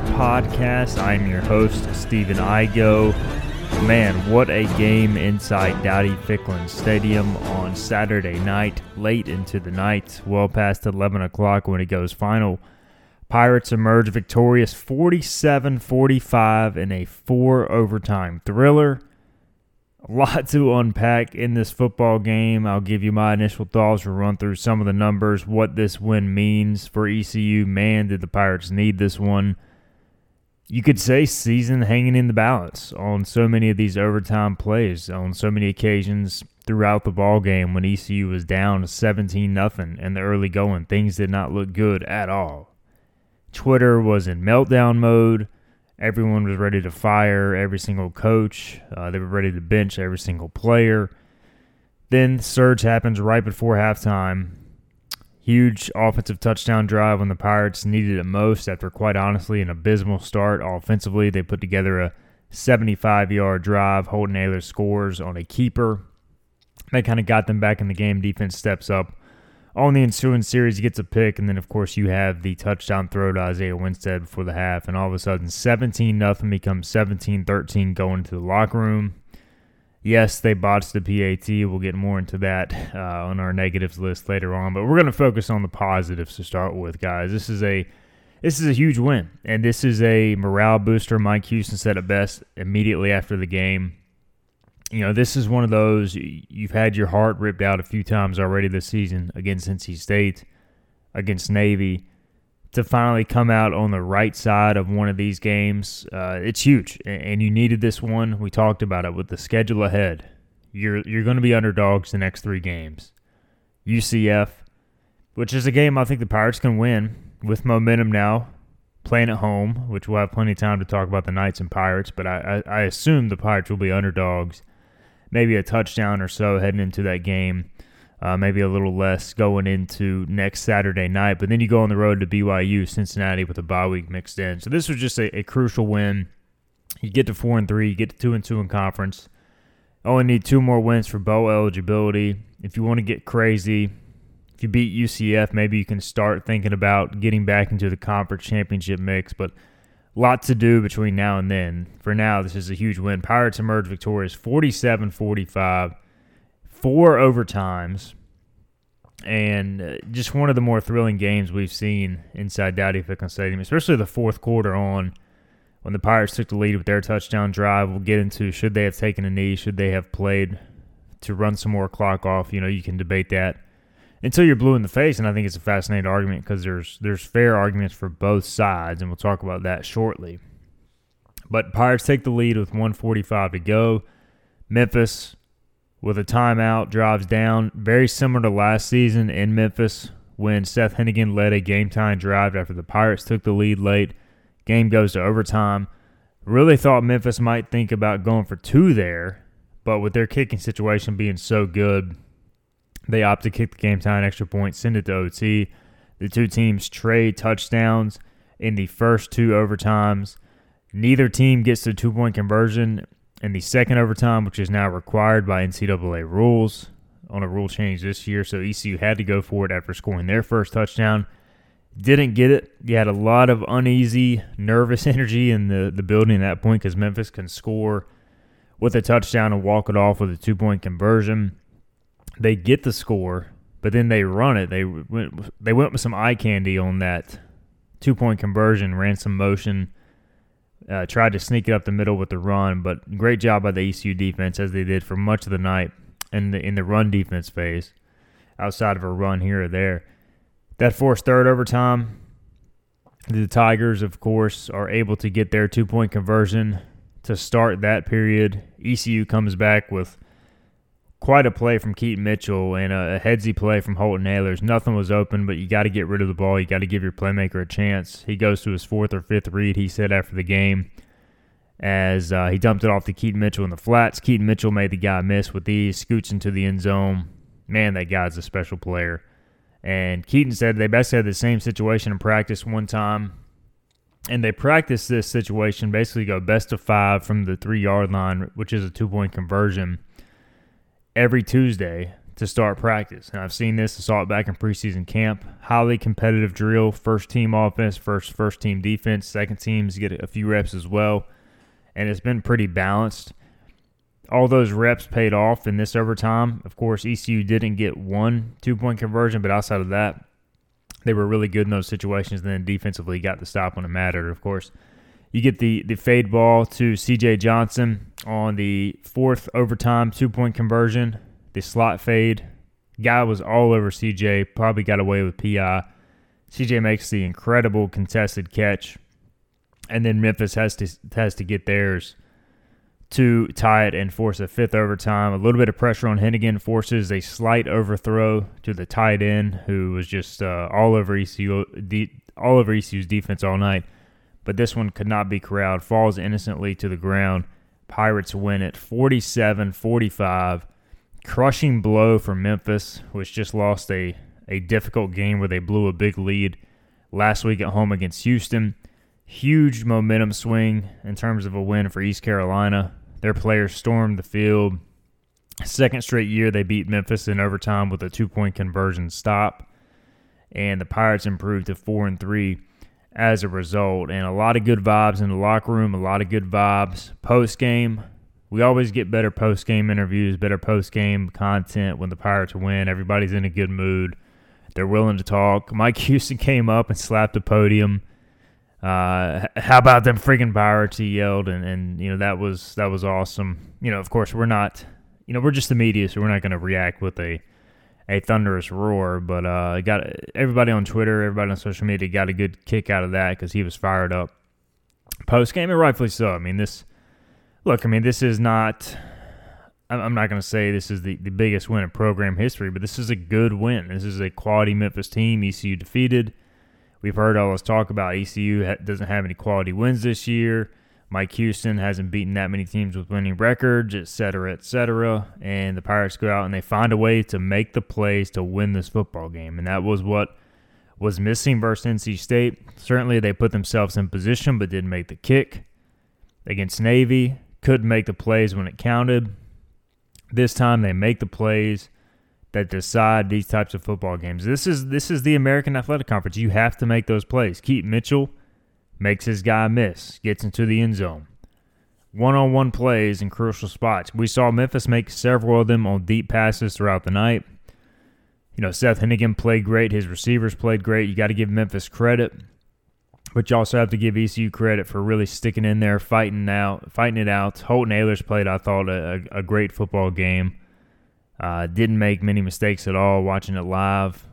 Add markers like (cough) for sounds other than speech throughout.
Podcast. I'm your host, Stephen Igo. Man, what a game inside Dowdy Ficklen Stadium on Saturday night, late into the night, well past 11 o'clock when it goes final. Pirates emerge victorious 47 45 in a four overtime thriller. A lot to unpack in this football game. I'll give you my initial thoughts. We'll run through some of the numbers, what this win means for ECU. Man, did the Pirates need this one. You could say season hanging in the balance on so many of these overtime plays, on so many occasions throughout the ball game when ECU was down 17 nothing in the early going. Things did not look good at all. Twitter was in meltdown mode. Everyone was ready to fire every single coach. Uh, they were ready to bench every single player. Then surge happens right before halftime. Huge offensive touchdown drive when the Pirates needed it most after, quite honestly, an abysmal start offensively. They put together a 75 yard drive. Holton Ahlers scores on a keeper. That kind of got them back in the game. Defense steps up on the ensuing series, he gets a pick, and then of course you have the touchdown throw to Isaiah Winstead before the half, and all of a sudden 17 nothing becomes 17-13 going into the locker room. Yes, they botched the PAT. We'll get more into that uh, on our negatives list later on, but we're going to focus on the positives to start with, guys. This is a this is a huge win, and this is a morale booster. Mike Houston said it best immediately after the game you know, this is one of those you've had your heart ripped out a few times already this season against NC State, against Navy. To finally come out on the right side of one of these games, uh, it's huge, and you needed this one. We talked about it with the schedule ahead. You're you're going to be underdogs the next three games. UCF, which is a game I think the Pirates can win with momentum now, playing at home, which we'll have plenty of time to talk about the Knights and Pirates. But I, I, I assume the Pirates will be underdogs maybe a touchdown or so heading into that game. Uh, maybe a little less going into next Saturday night. But then you go on the road to BYU, Cincinnati with a bye week mixed in. So this was just a, a crucial win. You get to four and three, you get to two and two in conference. Only need two more wins for bowl eligibility. If you want to get crazy, if you beat UCF, maybe you can start thinking about getting back into the conference championship mix. But lot to do between now and then. For now, this is a huge win. Pirates emerge victorious 47 45, four overtimes, and uh, just one of the more thrilling games we've seen inside Dowdy Ficklen Stadium, especially the fourth quarter on when the Pirates took the lead with their touchdown drive. We'll get into should they have taken a knee, should they have played to run some more clock off. You know, you can debate that until you're blue in the face. And I think it's a fascinating argument because there's there's fair arguments for both sides, and we'll talk about that shortly. But Pirates take the lead with 145 to go. Memphis with a timeout drives down, very similar to last season in Memphis when Seth Henigan led a game time drive after the Pirates took the lead late. Game goes to overtime. Really thought Memphis might think about going for two there, but with their kicking situation being so good, they opt to kick the game time extra point, send it to OT. The two teams trade touchdowns in the first two overtimes. Neither team gets the two point conversion in the second overtime, which is now required by NCAA rules. on a rule change this year, so ECU had to go for it after scoring their first touchdown. Didn't get it. You had a lot of uneasy, nervous (laughs) energy in the, the building at that point because Memphis can score with a touchdown and walk it off with a two point conversion. They get the score, but then they run it. They went they went with some eye candy on that two point conversion, ran some motion, uh, tried to sneak it up the middle with the run. But great job by the ECU defense as they did for much of the night in the in the run defense phase, outside of a run here or there. That forced third overtime. The Tigers, of course, are able to get their two point conversion to start that period. ECU comes back with quite a play from Keaton Mitchell and a, a headsy play from Holton Ahlers. Nothing was open, but you got to get rid of the ball. You got to give your playmaker a chance. He goes to his fourth or fifth read, he said after the game, as uh, he dumped it off to Keaton Mitchell in the flats. Keaton Mitchell made the guy miss with these, scoots into the end zone. Man, that guy's a special player. And Keaton said they basically had the same situation in practice one time. And they practiced this situation basically go best of five from the three yard line, which is a two point conversion, every Tuesday to start practice. And I've seen this, I saw it back in preseason camp. Highly competitive drill, first team offense, first first team defense, second teams get a few reps as well. And it's been pretty balanced all those reps paid off in this overtime. Of course, ECU didn't get one two point conversion, but outside of that, they were really good in those situations. And then defensively got the stop when it mattered. Of course, you get the the fade ball to CJ Johnson on the fourth overtime two point conversion. The slot fade. Guy was all over CJ, probably got away with PI. CJ makes the incredible contested catch. And then Memphis has to has to get theirs to tie it and force a fifth overtime. A little bit of pressure on Henigan forces a slight overthrow to the tight end, who was just uh, all over ECU, all over ECU's defense all night. But this one could not be corralled. Falls innocently to the ground. Pirates win it 47-45. Crushing blow for Memphis, which just lost a, a difficult game where they blew a big lead last week at home against Houston. Huge momentum swing in terms of a win for East Carolina. Their players stormed the field. Second straight year, they beat Memphis in overtime with a two point conversion stop. And the Pirates improved to 4 and 3 as a result. And a lot of good vibes in the locker room, a lot of good vibes. Post game, we always get better post game interviews, better post game content when the Pirates win. Everybody's in a good mood. They're willing to talk. Mike (laughs) Houston came up and slapped the podium uh, how about them freaking pirates? He yelled, and, and you know that was that was awesome. You know, of course, we're not, you know, we're just the media, so we're not going to react with a a thunderous roar. But uh, got everybody on Twitter, everybody on social media got a good kick out of that because he was fired up post game, and rightfully so. I mean, this look, I mean, this is not. I'm not going to say this is the, the biggest win in program history, but this is a good win. This is a quality Memphis team. ECU defeated. We've heard all this talk about ECU doesn't have any quality wins this year. Mike Houston hasn't beaten that many teams with winning records, et cetera, et cetera. And the Pirates go out and they find a way to make the plays to win this football game. And that was what was missing versus NC State. Certainly, they put themselves in position but didn't make the kick. Against Navy, couldn't make the plays when it counted. This time, they make the plays that decide these types of football games. This is this is the American Athletic Conference. You have to make those plays. Keaton Mitchell makes his guy miss, gets into the end zone. One-on-one plays in crucial spots. We saw Memphis make several of them on deep passes throughout the night. You know, Seth Henigan played great. His receivers played great. You got to give Memphis credit, but you also have to give ECU credit for really sticking in there, fighting out, fighting it out. Holton Ahlers played, I thought, a, a great football game. Uh, didn't make many mistakes at all watching it live.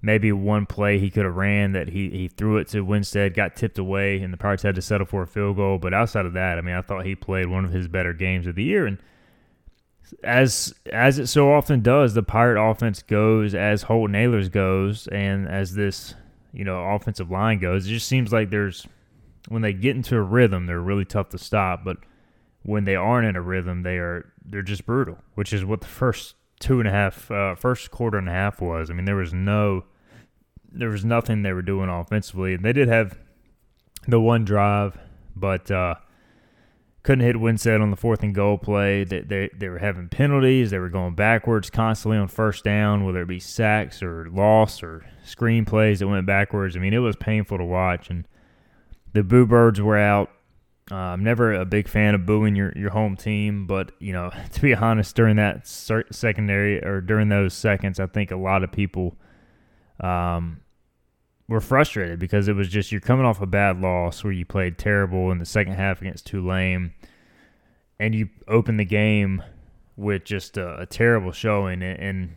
Maybe one play he could have ran that he, he threw it to Winstead, got tipped away, and the Pirates had to settle for a field goal. But outside of that, I mean, I thought he played one of his better games of the year. And as as it so often does, the Pirate offense goes as Holton Ahlers goes, and as this you know offensive line goes. It just seems like there's when they get into a rhythm, they're really tough to stop. But when they aren't in a rhythm, they are they're just brutal, which is what the first two and a half, uh, first quarter and a half was. I mean, there was no, there was nothing they were doing offensively. They did have the one drive, but uh, couldn't hit Winstead on the fourth and goal play. They, they, they were having penalties. They were going backwards constantly on first down, whether it be sacks or loss or screen plays that went backwards. I mean, it was painful to watch. And the Boo Birds were out. Uh, I'm never a big fan of booing your, your home team, but you know, (laughs) to be honest, during that secondary or during those seconds, I think a lot of people um, were frustrated because it was just you're coming off a bad loss where you played terrible in the second half against Tulane, and you open the game with just a, a terrible showing. And, and,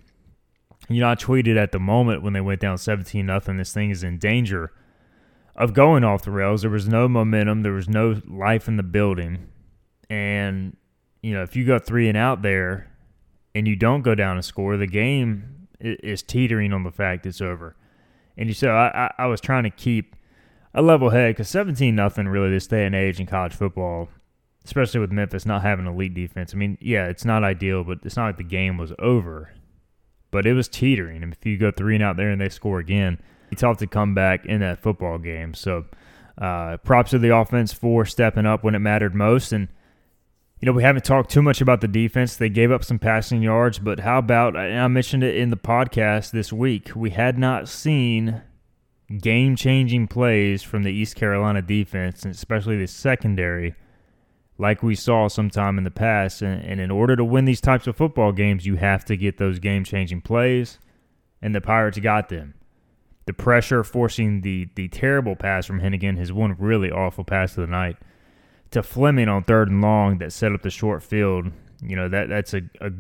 you know, I tweeted at the moment when they went down 17 nothing, this thing is in danger of going off the rails. There was no momentum, there was no life in the building. And, you know, if you go three and out there and you don't go down and score, the game is teetering on the fact it's over. And you said, I, I, I was trying to keep a level head because 17 nothing really this day and age in college football, especially with Memphis not having elite defense. I mean, yeah, it's not ideal, but it's not like the game was over. But it was teetering. And if you go three and out there and they score again, tough to come back in that football game. So uh, props to the offense for stepping up when it mattered most. And, you know, we haven't talked too much about the defense. They gave up some passing yards, but how about, I mentioned it in the podcast this week, we had not seen game changing plays from the East Carolina defense, and especially the secondary, like we saw sometime in the past. And, and in order to win these types of football games, you have to get those game changing plays, and the Pirates got them the pressure forcing the the terrible pass from Henigan, his one really awful pass of the night, to Fleming on third and long that set up the short field. You know that that's a, a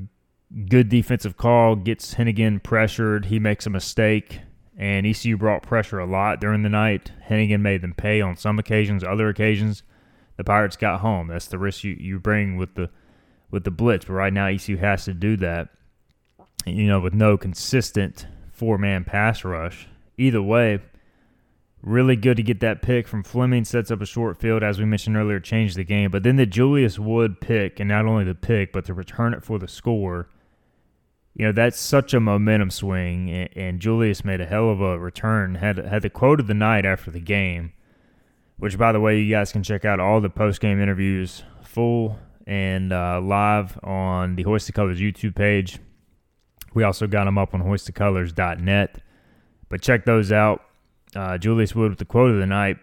good defensive call. Gets Henigan pressured. He makes a mistake, and ECU brought pressure a lot during the night. Henigan made them pay on some occasions. Other occasions, the Pirates got home. That's the risk you, you bring with the with the blitz. But right now, ECU has to do that. You know, with no consistent four man pass rush either way, really good to get that pick from Fleming. Sets up a short field, as we mentioned earlier, changed the game. But then the Julius Wood pick, and not only the pick, but to return it for the score. You know that's such a momentum swing, and, Julius made a hell of a return. had had the quote of the night after the game, which, by the way, you guys can check out all the post game interviews, full and uh, live on the Hoist the Colors YouTube page. We also got them up on hoistthecolors.net. But check those out. Uh, Julius Wood with the quote of the night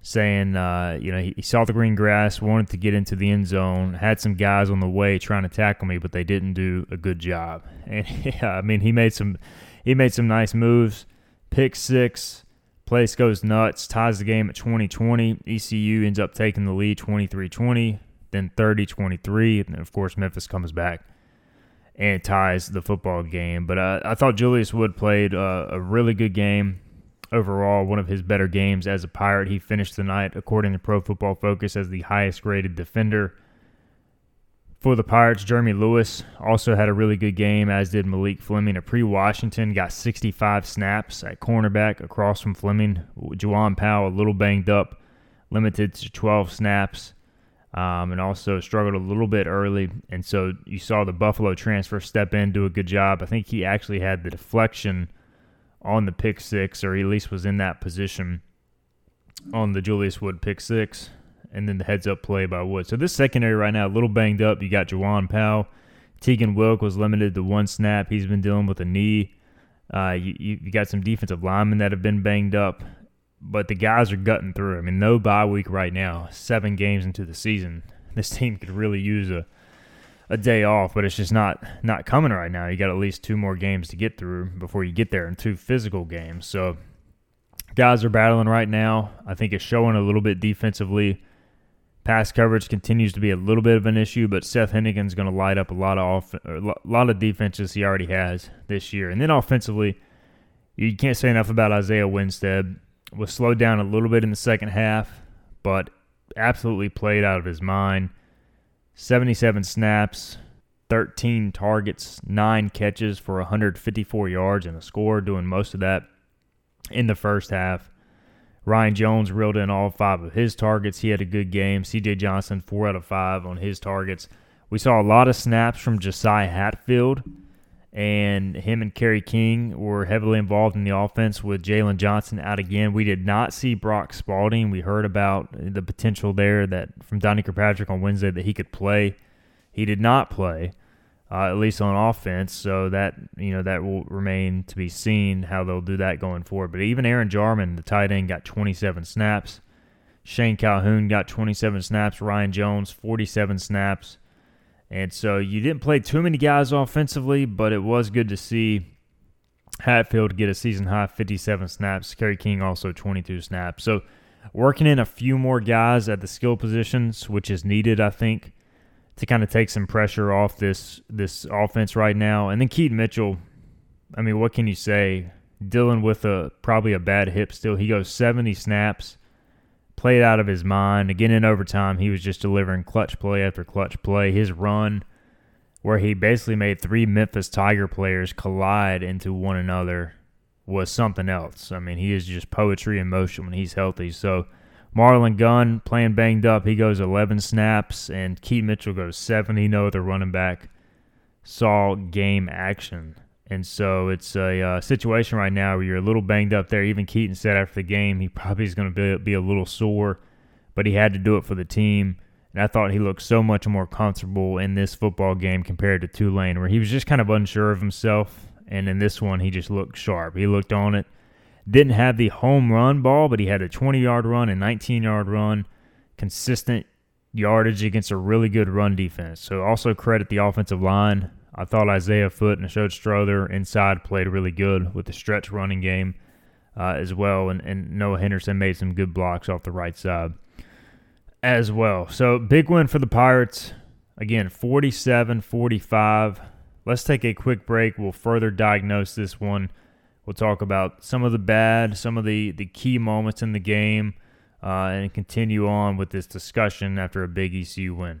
saying, uh, you know, he, saw the green grass, wanted to get into the end zone, had some guys on the way trying to tackle me, but they didn't do a good job. (laughs) And yeah, I mean, he made some, he made some nice moves. Pick six, place goes nuts, ties the game at 2020. ECU ends up taking the lead 23-20, then 30-23, and of course Memphis comes back and ties the football game. But uh, I thought Julius Wood played uh, a really good game overall, one of his better games as a Pirate. He finished the night, according to Pro Football Focus, as the highest graded defender. For the Pirates, Jeremy Lewis also had a really good game, as did Malik Fleming. A pre Washington got 65 snaps at cornerback across from Fleming. Juwan Powell, a little banged up, limited to 12 snaps um, and also struggled a little bit early. And so you saw the Buffalo transfer step in, do a good job. I think he actually had the deflection on the pick six, or he at least was in that position on the Julius Wood pick six, and then the heads up play by Wood. So this secondary right now, a little banged up. You got Juwan Powell. Tegan Wilk was limited to one snap. He's been dealing with a knee. Uh, you, you got some defensive linemen that have been banged up but the guys are gutting through. I mean, no bye week right now. Seven games into the season, (laughs) this team could really use a a day off, but it's just not not coming right now. You got at least two more games to get through before you get there, and two physical games. So guys are battling right now. I think it's showing a little bit defensively. Pass coverage continues to be a little bit of an issue, but Seth Henigan's going to light up a lot of off, a lot of defenses he already has this year. And then offensively, you can't say enough about Isaiah Winstead was slowed down a little bit in the second half, but absolutely played out of his mind. 77 snaps, 13 targets, 9 catches for 154 yards and a score, doing most of that in the first half. Ryan Jones reeled in all five of his targets. He had a good game. CJ Johnson, 4 out of 5 on his targets. We saw a lot of snaps from Josiah Hatfield and him and Kerry King were heavily involved in the offense with Jalen Johnson out again. We did not see Brock Spalding. We heard about the potential there that from Donnie Kirkpatrick on Wednesday that he could play. He did not play, uh, at least on offense. So that you know that will remain to be seen how they'll do that going forward. But even Aaron Jarman, the tight end, got 27 snaps. Shane Calhoun got 27 snaps. Ryan Jones 47 snaps. And so you didn't play too many guys offensively, but it was good to see Hatfield get a season high 57 snaps. Kerry King also 22 snaps. So working in a few more guys at the skill positions, which is needed, I think, to kind of take some pressure off this this offense right now. And then Keaton Mitchell, I mean, what can you say? Dealing with a probably a bad hip still. He goes 70 snaps played out of his mind. Again, in overtime, he was just delivering clutch play after clutch play. His run, where he basically made three Memphis Tiger players collide into one another, was something else. I mean, he is just poetry in motion when he's healthy. So, Marlon Gunn playing banged up. He goes 11 snaps, and Keith Mitchell goes 70. No other running back saw game action. And so it's a uh, situation right now where you're a little banged up there. Even Keaton said after the game he probably is going to be, be a little sore, but he had to do it for the team. And I thought he looked so much more comfortable in this football game compared to Tulane, where he was just kind of unsure of himself. And in this one, he just looked sharp. He looked on it. Didn't have the home run ball, but he had a 20 yard run, a 19 yard run, consistent yardage against a really good run defense. So also credit the offensive line. I thought Isaiah Foot and Ashod Strother inside played really good with the stretch running game uh, as well. And, and Noah Henderson made some good blocks off the right side as well. So big win for the Pirates. Again, 47 45. Let's take a quick break. We'll further diagnose this one. We'll talk about some of the bad, some of the, the key moments in the game, uh, and continue on with this discussion after a big ECU win.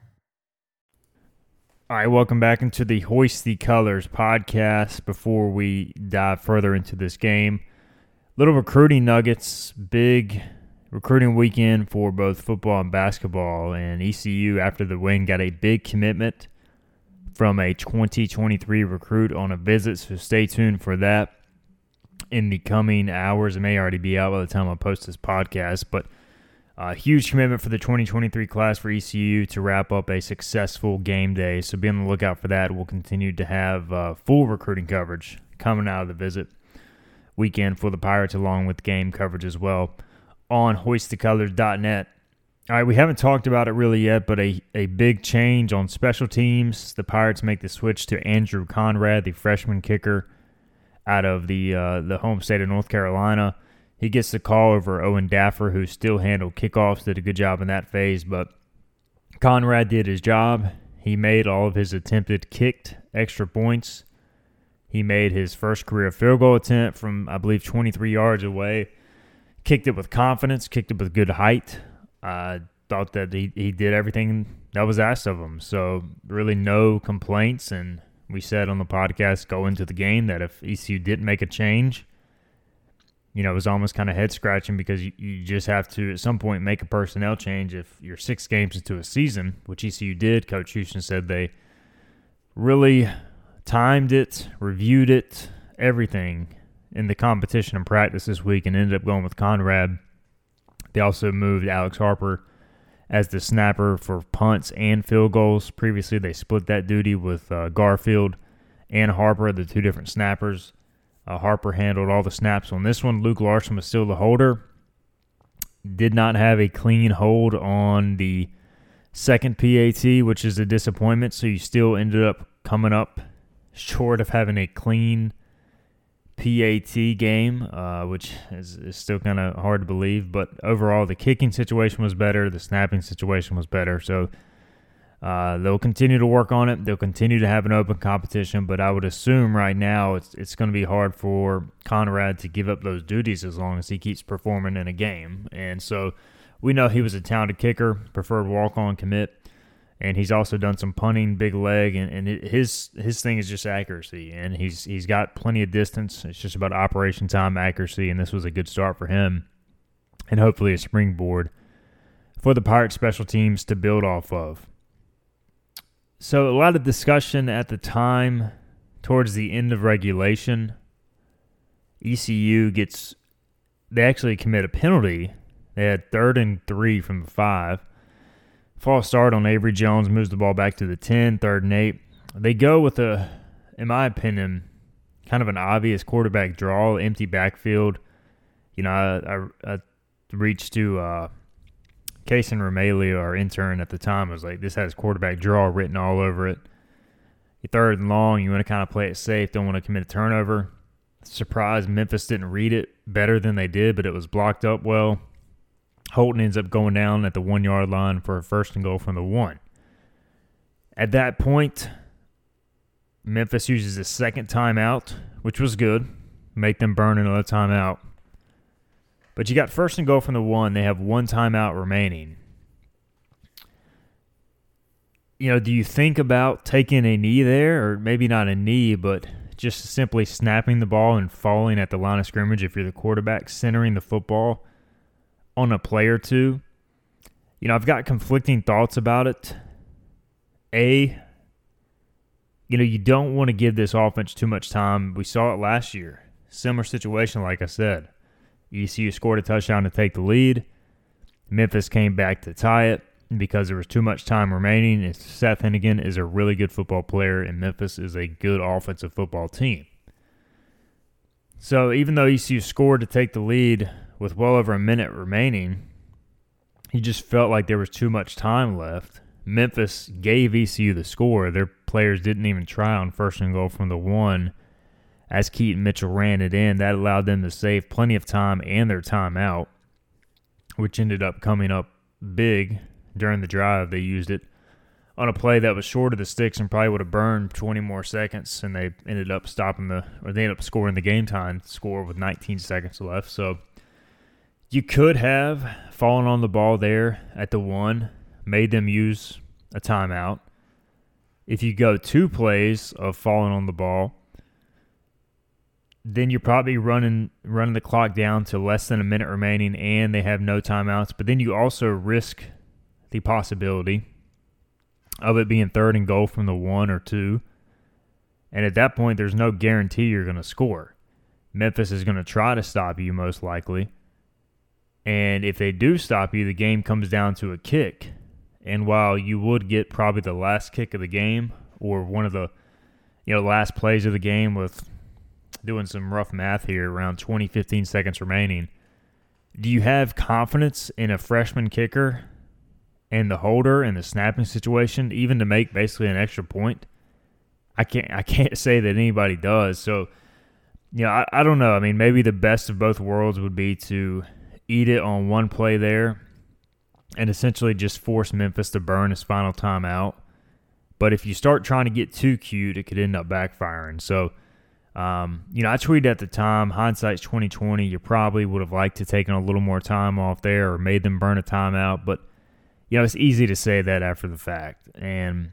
All right, welcome back into the Hoist the Colors podcast. Before we dive further into this game, little recruiting nuggets, big recruiting weekend for both football and basketball. And ECU, after the win, got a big commitment from a 2023 recruit on a visit. So stay tuned for that in the coming hours. It may already be out by the time I post this podcast, but uh, huge commitment for the 2023 class for ECU to wrap up a successful game day. So be on the lookout for that. We'll continue to have uh, full recruiting coverage coming out of the visit weekend for the Pirates, along with game coverage as well on hoistthecolors.net. All right, we haven't talked about it really yet, but a, a big change on special teams. The Pirates make the switch to Andrew Conrad, the freshman kicker out of the uh, the home state of North Carolina. He gets the call over Owen Daffer, who still handled kickoffs, did a good job in that phase, but Conrad did his job. He made all of his attempted kicked extra points. He made his first career field goal attempt from, I believe, 23 yards away. Kicked it with confidence, kicked it with good height. I thought that he, he did everything that was asked of him. So, really, no complaints. And we said on the podcast going into the game that if ECU didn't make a change, you know, it was almost kind of head scratching because you, you just have to at some point make a personnel change if you're six games into a season, which ECU did. Coach Houston said they really timed it, reviewed it, everything in the competition and practice this week and ended up going with Conrad. They also moved Alex Harper as the snapper for punts and field goals. Previously, they split that duty with uh, Garfield and Harper, the two different snappers. Uh, Harper handled all the snaps on this one. Luke Larson was still the holder. Did not have a clean hold on the second PAT, which is a disappointment. So you still ended up coming up short of having a clean PAT game, uh, which is, is still kind of hard to believe. But overall, the kicking situation was better, the snapping situation was better. So uh, they'll continue to work on it. They'll continue to have an open competition, but I would assume right now it's it's going to be hard for Conrad to give up those duties as long as he keeps performing in a game. And so we know he was a talented kicker, preferred walk on commit and he's also done some punting, big leg, and, and his his thing is just accuracy, and he's he's got plenty of distance. It's just about operation time accuracy, and this was a good start for him, and hopefully a springboard for the Pirates special teams to build off of. So a lot of discussion at the time, towards the end of regulation. ECU gets they actually commit a penalty. They had third and three from the five False start on Avery Jones moves the ball back to the 10, third and eight. They go with a, in my opinion, kind of an obvious quarterback draw, empty backfield. You know, I, I, I reached to uh, Kason Romelio, our intern at the time, was like, this has quarterback draw written all over it. Third and long, you want to kind of play it safe, don't want to commit a turnover. Surprised Memphis didn't read it better than they did, but it was blocked up well. Holton ends up going down at the one yard line for a first and goal from the one. At that point, Memphis uses a second timeout, which was good. Make them burn another timeout. But you got first and goal from the one. They have one timeout remaining. You know, do you think about taking a knee there, or maybe not a knee, but just simply snapping the ball and falling at the line of scrimmage if you're the quarterback, centering the football? on a play or two. You know, I've got conflicting thoughts about it. A, you know, you don't want to give this offense too much time. We saw it last year. Similar situation, like I said. ECU scored a touchdown to take the lead. Memphis came back to tie it because there was too much time remaining. And Seth Henigan is a really good football player, and Memphis is a good offensive football team. So even though ECU scored to take the lead with well over a minute remaining, he just felt like there was too much time left. Memphis gave ECU the score. Their players didn't even try on first and goal from the one as Keaton Mitchell ran it in. That allowed them to save plenty of time and their timeout, which ended up coming up big during the drive. They used it on a play that was short of the sticks and probably would have burned 20 more seconds, and they ended up stopping the, or they ended up scoring the game time score with 19 seconds left. So you could have fallen on the ball there at the one, made them use a timeout. If you go two plays of falling on the ball, then you're probably running running the clock down to less than a minute remaining and they have no timeouts. But then you also risk the possibility of it being third and goal from the one or two. And at that point, there's no guarantee you're going to score. Memphis is going to try to stop you, most likely. And if they do stop you, the game comes down to a kick. And while you would get probably the last kick of the game or one of the you know last plays of the game with doing some rough math here around 20 15 seconds remaining, do you have confidence in a freshman kicker and the holder and the snapping situation even to make basically an extra point? I can't I can't (laughs) say that anybody does. So you know, I, I don't know. I mean, maybe the best of both worlds would be to eat it on one play there and essentially just force Memphis to burn his final timeout. But if you start trying to get too cute, it could end up backfiring. So, um, you know, I tweeted at the time, hindsight's 2020. You probably would have liked to taken a little more time off there or made them burn a timeout. But, you know, it's easy to say that after the fact. And,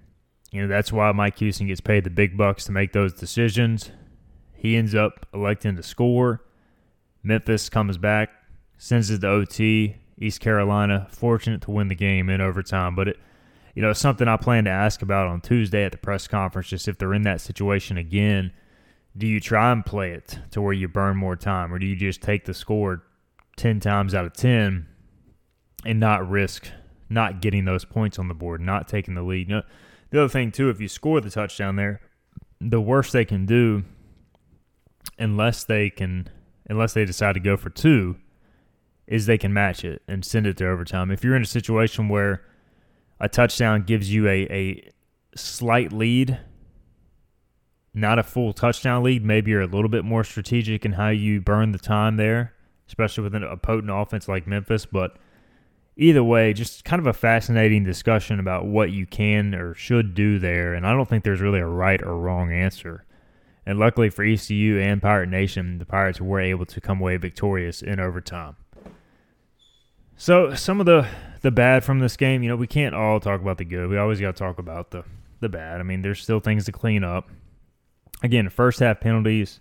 you know, that's why Mike Houston gets paid the big bucks to make those decisions. He ends up electing to score. Memphis comes back, sends it to OT. East Carolina fortunate to win the game in overtime, but it, you know, it's something I plan to ask about on Tuesday at the press conference. Just if they're in that situation again, do you try and play it to where you burn more time, or do you just take the score ten times out of ten and not risk not getting those points on the board, not taking the lead? You know, the other thing too, if you score the touchdown there, the worst they can do, unless they can, unless they decide to go for two, is they can match it and send it to overtime. If you're in a situation where a touchdown gives you a, a slight lead, not a full touchdown lead, maybe you're a little bit more strategic in how you burn the time there, especially with a potent offense like Memphis. But either way, just kind of a fascinating discussion about what you can or should do there. And I don't think there's really a right or wrong answer. And luckily for ECU and Pirate Nation, the Pirates were able to come away victorious in overtime. So some of the the bad from this game, you know, we can't all talk about the good. We always got to talk about the the bad. I mean, there's still things to clean up. Again, first half penalties.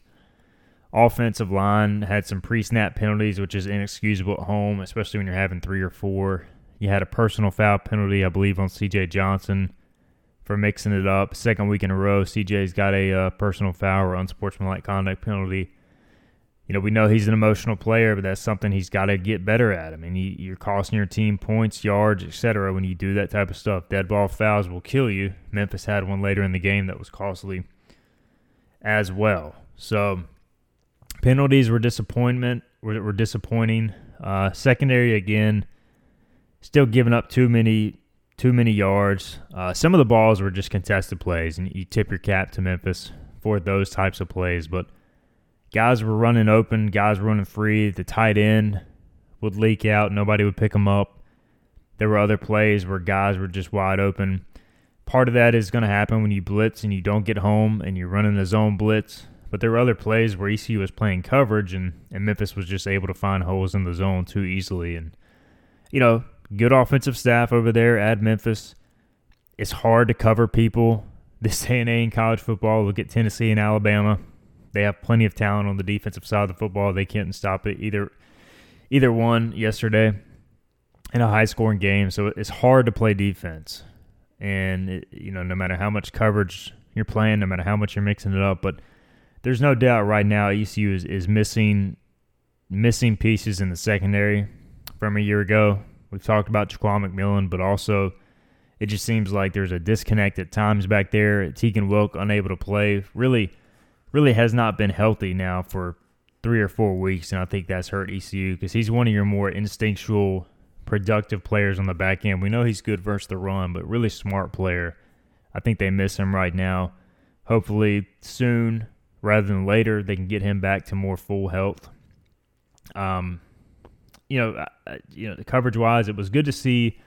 Offensive line had some pre-snap penalties, which is inexcusable at home, especially when you're having three or four. You had a personal foul penalty, I believe, on C.J. Johnson for mixing it up. Second week in a row, C.J.'s got a uh, personal foul or unsportsmanlike conduct penalty you know, we know he's an emotional player, but that's something he's got to get better at. I mean, you, are costing your team points, yards, etc. When you do that type of stuff, dead ball fouls will kill you. Memphis had one later in the game that was costly as well. So penalties were disappointment were, were disappointing. Uh, secondary again, still giving up too many too many yards. Uh, some of the balls were just contested plays, and you tip your cap to Memphis for those types of plays, but guys were running open, guys were running free. The tight end would leak out, nobody would pick them up. There were other plays where guys were just wide open. Part of that is going to happen when you blitz and you don't get home and you're running the zone blitz. But there were other plays where ECU was playing coverage and, and Memphis was just able to find holes in the zone too easily. And, you know, good offensive staff over there at Memphis. It's hard to cover people (laughs) this day and age in college football. Look at Tennessee and Alabama. They have plenty of talent on the defensive side of the football. They can't stop it either. Either one yesterday in a high scoring game, so it's hard to play defense. And it, you know, no matter how much coverage you're playing, no matter how much you're mixing it up, but there's no doubt right now ECU is, is missing missing pieces in the secondary from a year ago. We've talked about Jaquan McMillian, but also it just seems like there's a disconnect at times back there. Tegan Wilk unable to play. Really really has not been healthy now for three or four weeks, and I think that's hurt ECU because he's one of your more instinctual, productive players on the back end. We know he's good versus the run, but really smart player. I think they miss him right now. Hopefully soon, rather than later, they can get him back to more full health. Um, you know, you know, the coverage wise, it was good to see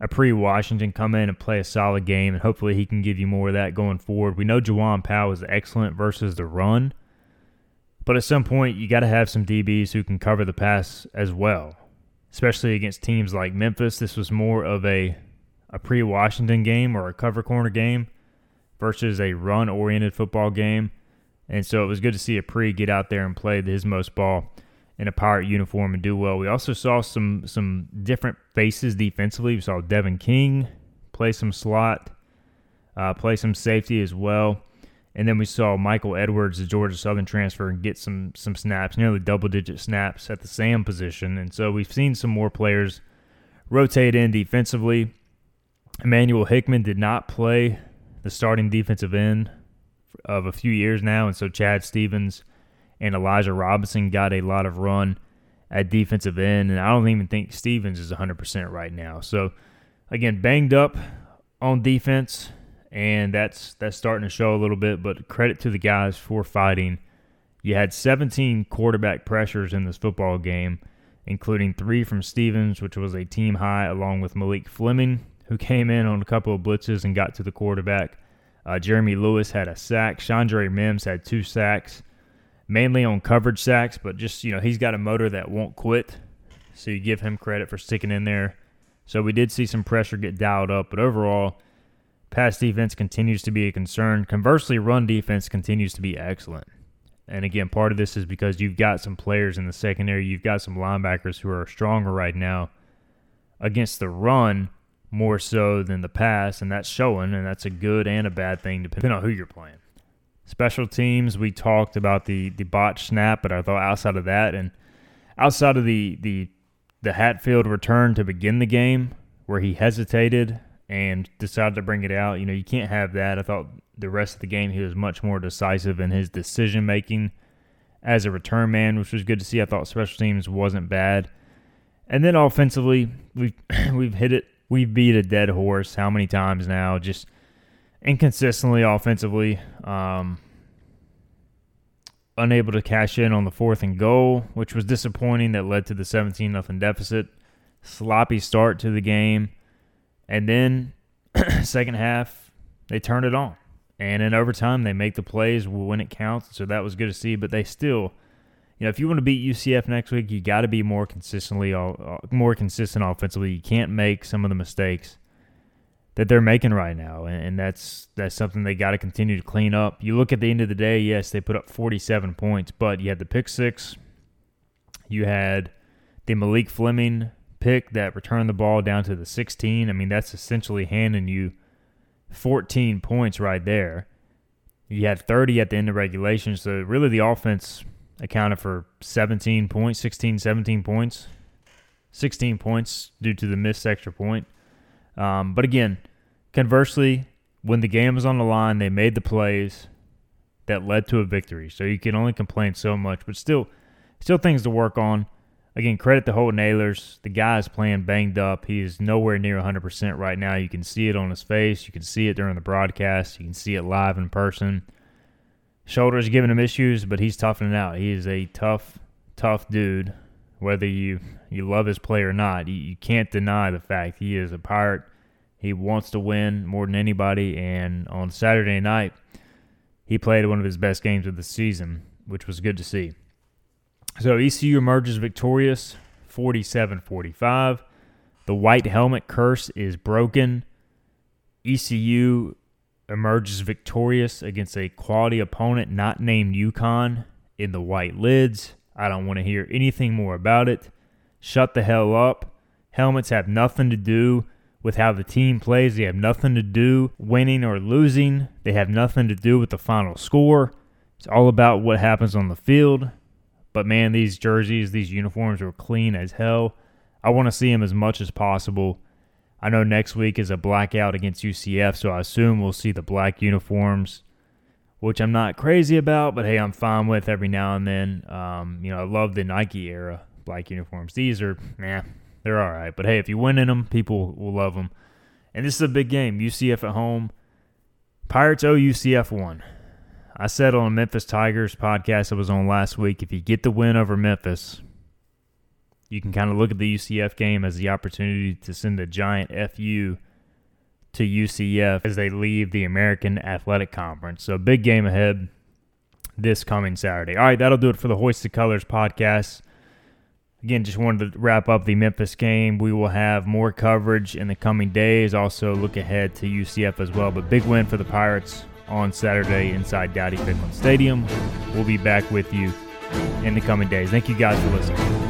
a pre Washington come in and play a solid game, and hopefully he can give you more of that going forward. We know Jawan Powell is excellent versus the run, but at some point you got to have some DBs who can cover the pass as well, especially against teams like Memphis. This was more of a a pre-Washington game or a cover corner game versus a run oriented football game, and so it was good to see Apri get out there and play his most ball in a pirate uniform and do well. We also saw some some different faces defensively. We saw Devin King play some slot, uh, play some safety as well. And then we saw Michael Edwards, the Georgia Southern transfer, get some some snaps, nearly double digit snaps at the Sam position. And so we've seen some more players rotate in defensively. Emmanuel Hickman did not play the starting defensive end of a few years now, and so Chad Stevens and Elijah Robinson got a lot of run at defensive end, and I don't even think Stevens is 100% right now. So, again, banged up on defense, and that's that's starting to show a little bit. But credit to the guys for fighting. You had 17 quarterback pressures in this football game, including three from Stevens, which was a team high, along with Malik Fleming, who came in on a couple of blitzes and got to the quarterback. Uh, Jeremy Lewis had a sack. Chandre Mims had two sacks mainly on coverage sacks, but just, you know, he's got a motor that won't quit. So you give him credit for sticking in there. So we did see some pressure get dialed up, but overall, pass defense continues to be a concern. Conversely, run defense continues to be excellent. And again, part of this is because you've got some players in the secondary, you've got some linebackers who are stronger right now against the run more so than the pass, and that's showing, and that's a good and a bad thing depending on who you're playing. Special teams, we talked about the the botch snap, but I thought outside of that and outside of the the the Hatfield return to begin the game, where he hesitated and decided to bring it out. You know, you can't have that. I thought the rest of the game he was much more decisive in his decision making as a return man, which was good to see. I thought special teams wasn't bad. And then offensively, we've (clears throat) we've hit it. We've beat a dead horse how many times now? Just inconsistently offensively. Um, unable to cash in on the fourth and goal, which was disappointing. That led to the 17 nothing deficit. Sloppy start to the game, and then (clears throat) second half they turned it on, and in overtime they make the plays when it counts. So that was good to see. But they still, you know, if you want to beat UCF next week, you got to be more consistently, uh, more consistent offensively. You can't make some of the mistakes that they're making right now, and that's that's something they got to continue to clean up. You look at the end of the day, yes, they put up 47 points, but you had the pick six, you had the Malik Fleming pick that returned the ball down to the 16. I mean, that's essentially handing you 14 points right there. You had 30 at the end of regulation, so really the offense accounted for 17 points, 16, 17 points, 16 points due to the missed extra point. Um, but again, conversely, when the game was on the line, they made the plays that led to a victory. So you can only complain so much, but still, still things to work on. Again, credit the Holton Ahlers. The guy is playing banged up. He is nowhere near 100% right now. You can see it on his face. You can see it during the broadcast. You can see it live in person. Shoulders giving him issues, but he's toughing it out. He is a tough, tough dude. Whether you, you love his play or not, you, you can't deny the fact he is a pirate. He wants to win more than anybody. And on Saturday night, he played one of his best games of the season, which was good to see. So ECU emerges victorious 47 45. The white helmet curse is broken. ECU emerges victorious against a quality opponent not named UConn in the white lids. I don't want to hear anything more about it. Shut the hell up. Helmets have nothing to do with how the team plays. They have nothing to do winning or losing. They have nothing to do with the final score. It's all about what happens on the field. But man, these jerseys, these uniforms are clean as hell. I want to see them as much as possible. I know next week is a blackout against UCF, so I assume we'll see the black uniforms, which I'm not crazy about, but hey, I'm fine with every now and then. Um, you know, I love the Nike era black uniforms. These are, man, they're all right. But hey, if you win in them, people will love them. And this is a big game. UCF at home. Pirates owe UCF one. I said on a Memphis Tigers podcast I was on last week, if you get the win over Memphis, you can kind of look at the UCF game as the opportunity to send a giant FU to UCF as they leave the American Athletic Conference. So, big game ahead this coming Saturday. All right, that'll do it for the Hoist the Colors podcast. Again, just wanted to wrap up the Memphis game. We will have more coverage in the coming days. Also, look ahead to UCF as well. But big win for the Pirates on Saturday inside Dowdy Ficklen Stadium. We'll be back with you in the coming days. Thank you guys for listening.